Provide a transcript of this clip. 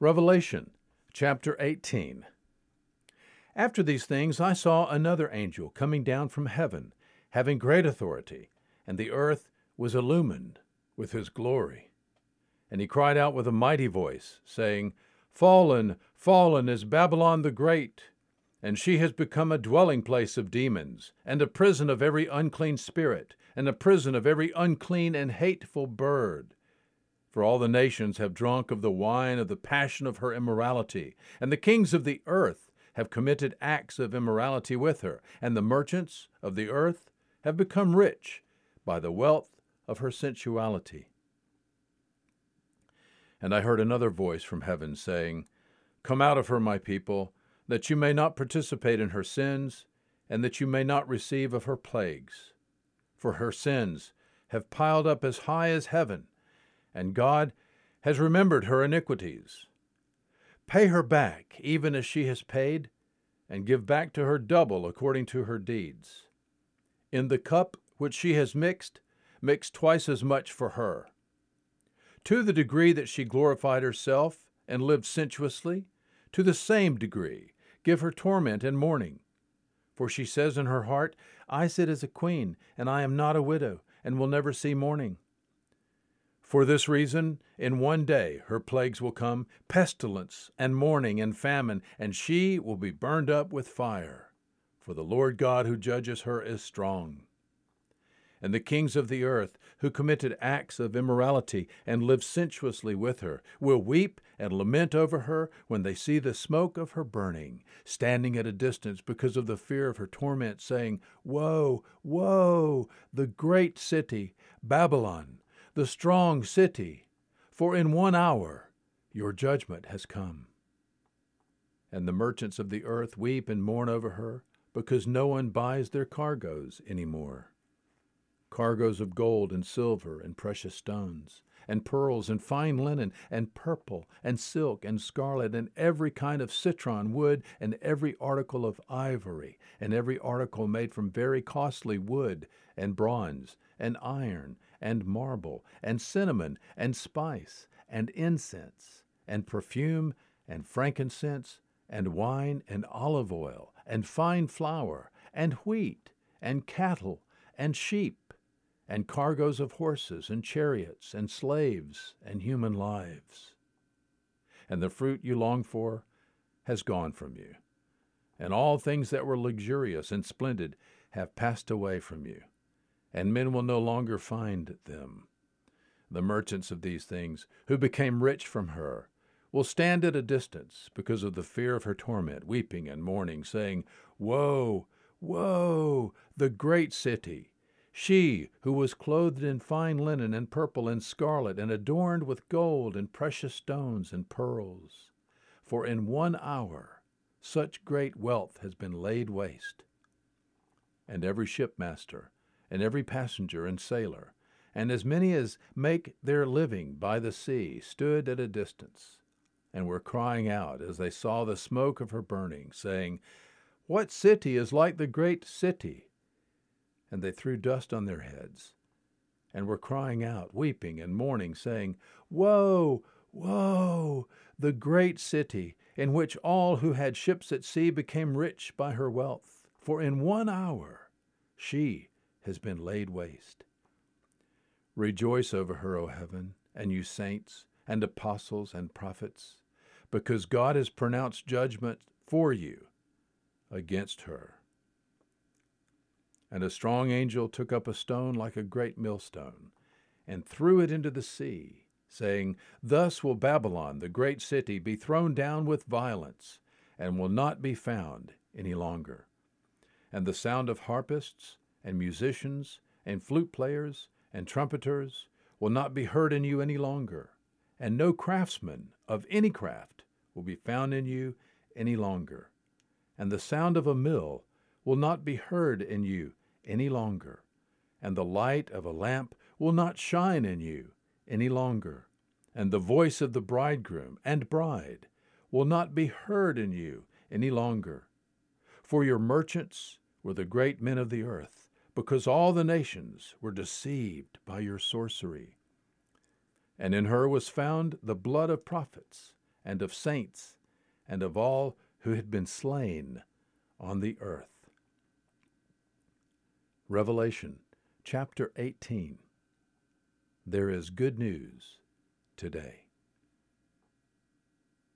Revelation chapter 18. After these things I saw another angel coming down from heaven, having great authority, and the earth was illumined with his glory. And he cried out with a mighty voice, saying, Fallen, fallen is Babylon the Great, and she has become a dwelling place of demons, and a prison of every unclean spirit, and a prison of every unclean and hateful bird. For all the nations have drunk of the wine of the passion of her immorality, and the kings of the earth have committed acts of immorality with her, and the merchants of the earth have become rich by the wealth of her sensuality. And I heard another voice from heaven saying, Come out of her, my people, that you may not participate in her sins, and that you may not receive of her plagues. For her sins have piled up as high as heaven and God has remembered her iniquities. Pay her back, even as she has paid, and give back to her double according to her deeds. In the cup which she has mixed, mix twice as much for her. To the degree that she glorified herself and lived sensuously, to the same degree give her torment and mourning. For she says in her heart, I sit as a queen, and I am not a widow, and will never see mourning. For this reason, in one day her plagues will come pestilence, and mourning, and famine, and she will be burned up with fire. For the Lord God who judges her is strong. And the kings of the earth, who committed acts of immorality and lived sensuously with her, will weep and lament over her when they see the smoke of her burning, standing at a distance because of the fear of her torment, saying, Woe, woe, the great city, Babylon! The strong city, for in one hour your judgment has come. And the merchants of the earth weep and mourn over her, because no one buys their cargoes any more. Cargoes of gold and silver and precious stones, and pearls and fine linen, and purple and silk and scarlet, and every kind of citron wood, and every article of ivory, and every article made from very costly wood, and bronze, and iron, and marble, and cinnamon, and spice, and incense, and perfume, and frankincense, and wine, and olive oil, and fine flour, and wheat, and cattle, and sheep, and cargoes of horses, and chariots, and slaves, and human lives. And the fruit you long for has gone from you, and all things that were luxurious and splendid have passed away from you and men will no longer find them. The merchants of these things, who became rich from her, will stand at a distance because of the fear of her torment, weeping and mourning, saying, Woe, woe, the great city! She who was clothed in fine linen and purple and scarlet, and adorned with gold and precious stones and pearls. For in one hour such great wealth has been laid waste. And every shipmaster, and every passenger and sailor, and as many as make their living by the sea, stood at a distance, and were crying out as they saw the smoke of her burning, saying, What city is like the great city? And they threw dust on their heads, and were crying out, weeping and mourning, saying, Woe, woe, the great city, in which all who had ships at sea became rich by her wealth. For in one hour she has been laid waste. Rejoice over her, O heaven, and you saints, and apostles, and prophets, because God has pronounced judgment for you against her. And a strong angel took up a stone like a great millstone, and threw it into the sea, saying, Thus will Babylon, the great city, be thrown down with violence, and will not be found any longer. And the sound of harpists and musicians and flute players and trumpeters will not be heard in you any longer, and no craftsman of any craft will be found in you any longer. And the sound of a mill will not be heard in you any longer, and the light of a lamp will not shine in you any longer, and the voice of the bridegroom and bride will not be heard in you any longer. For your merchants were the great men of the earth because all the nations were deceived by your sorcery. And in her was found the blood of prophets and of saints, and of all who had been slain on the earth. Revelation chapter 18. There is good news today.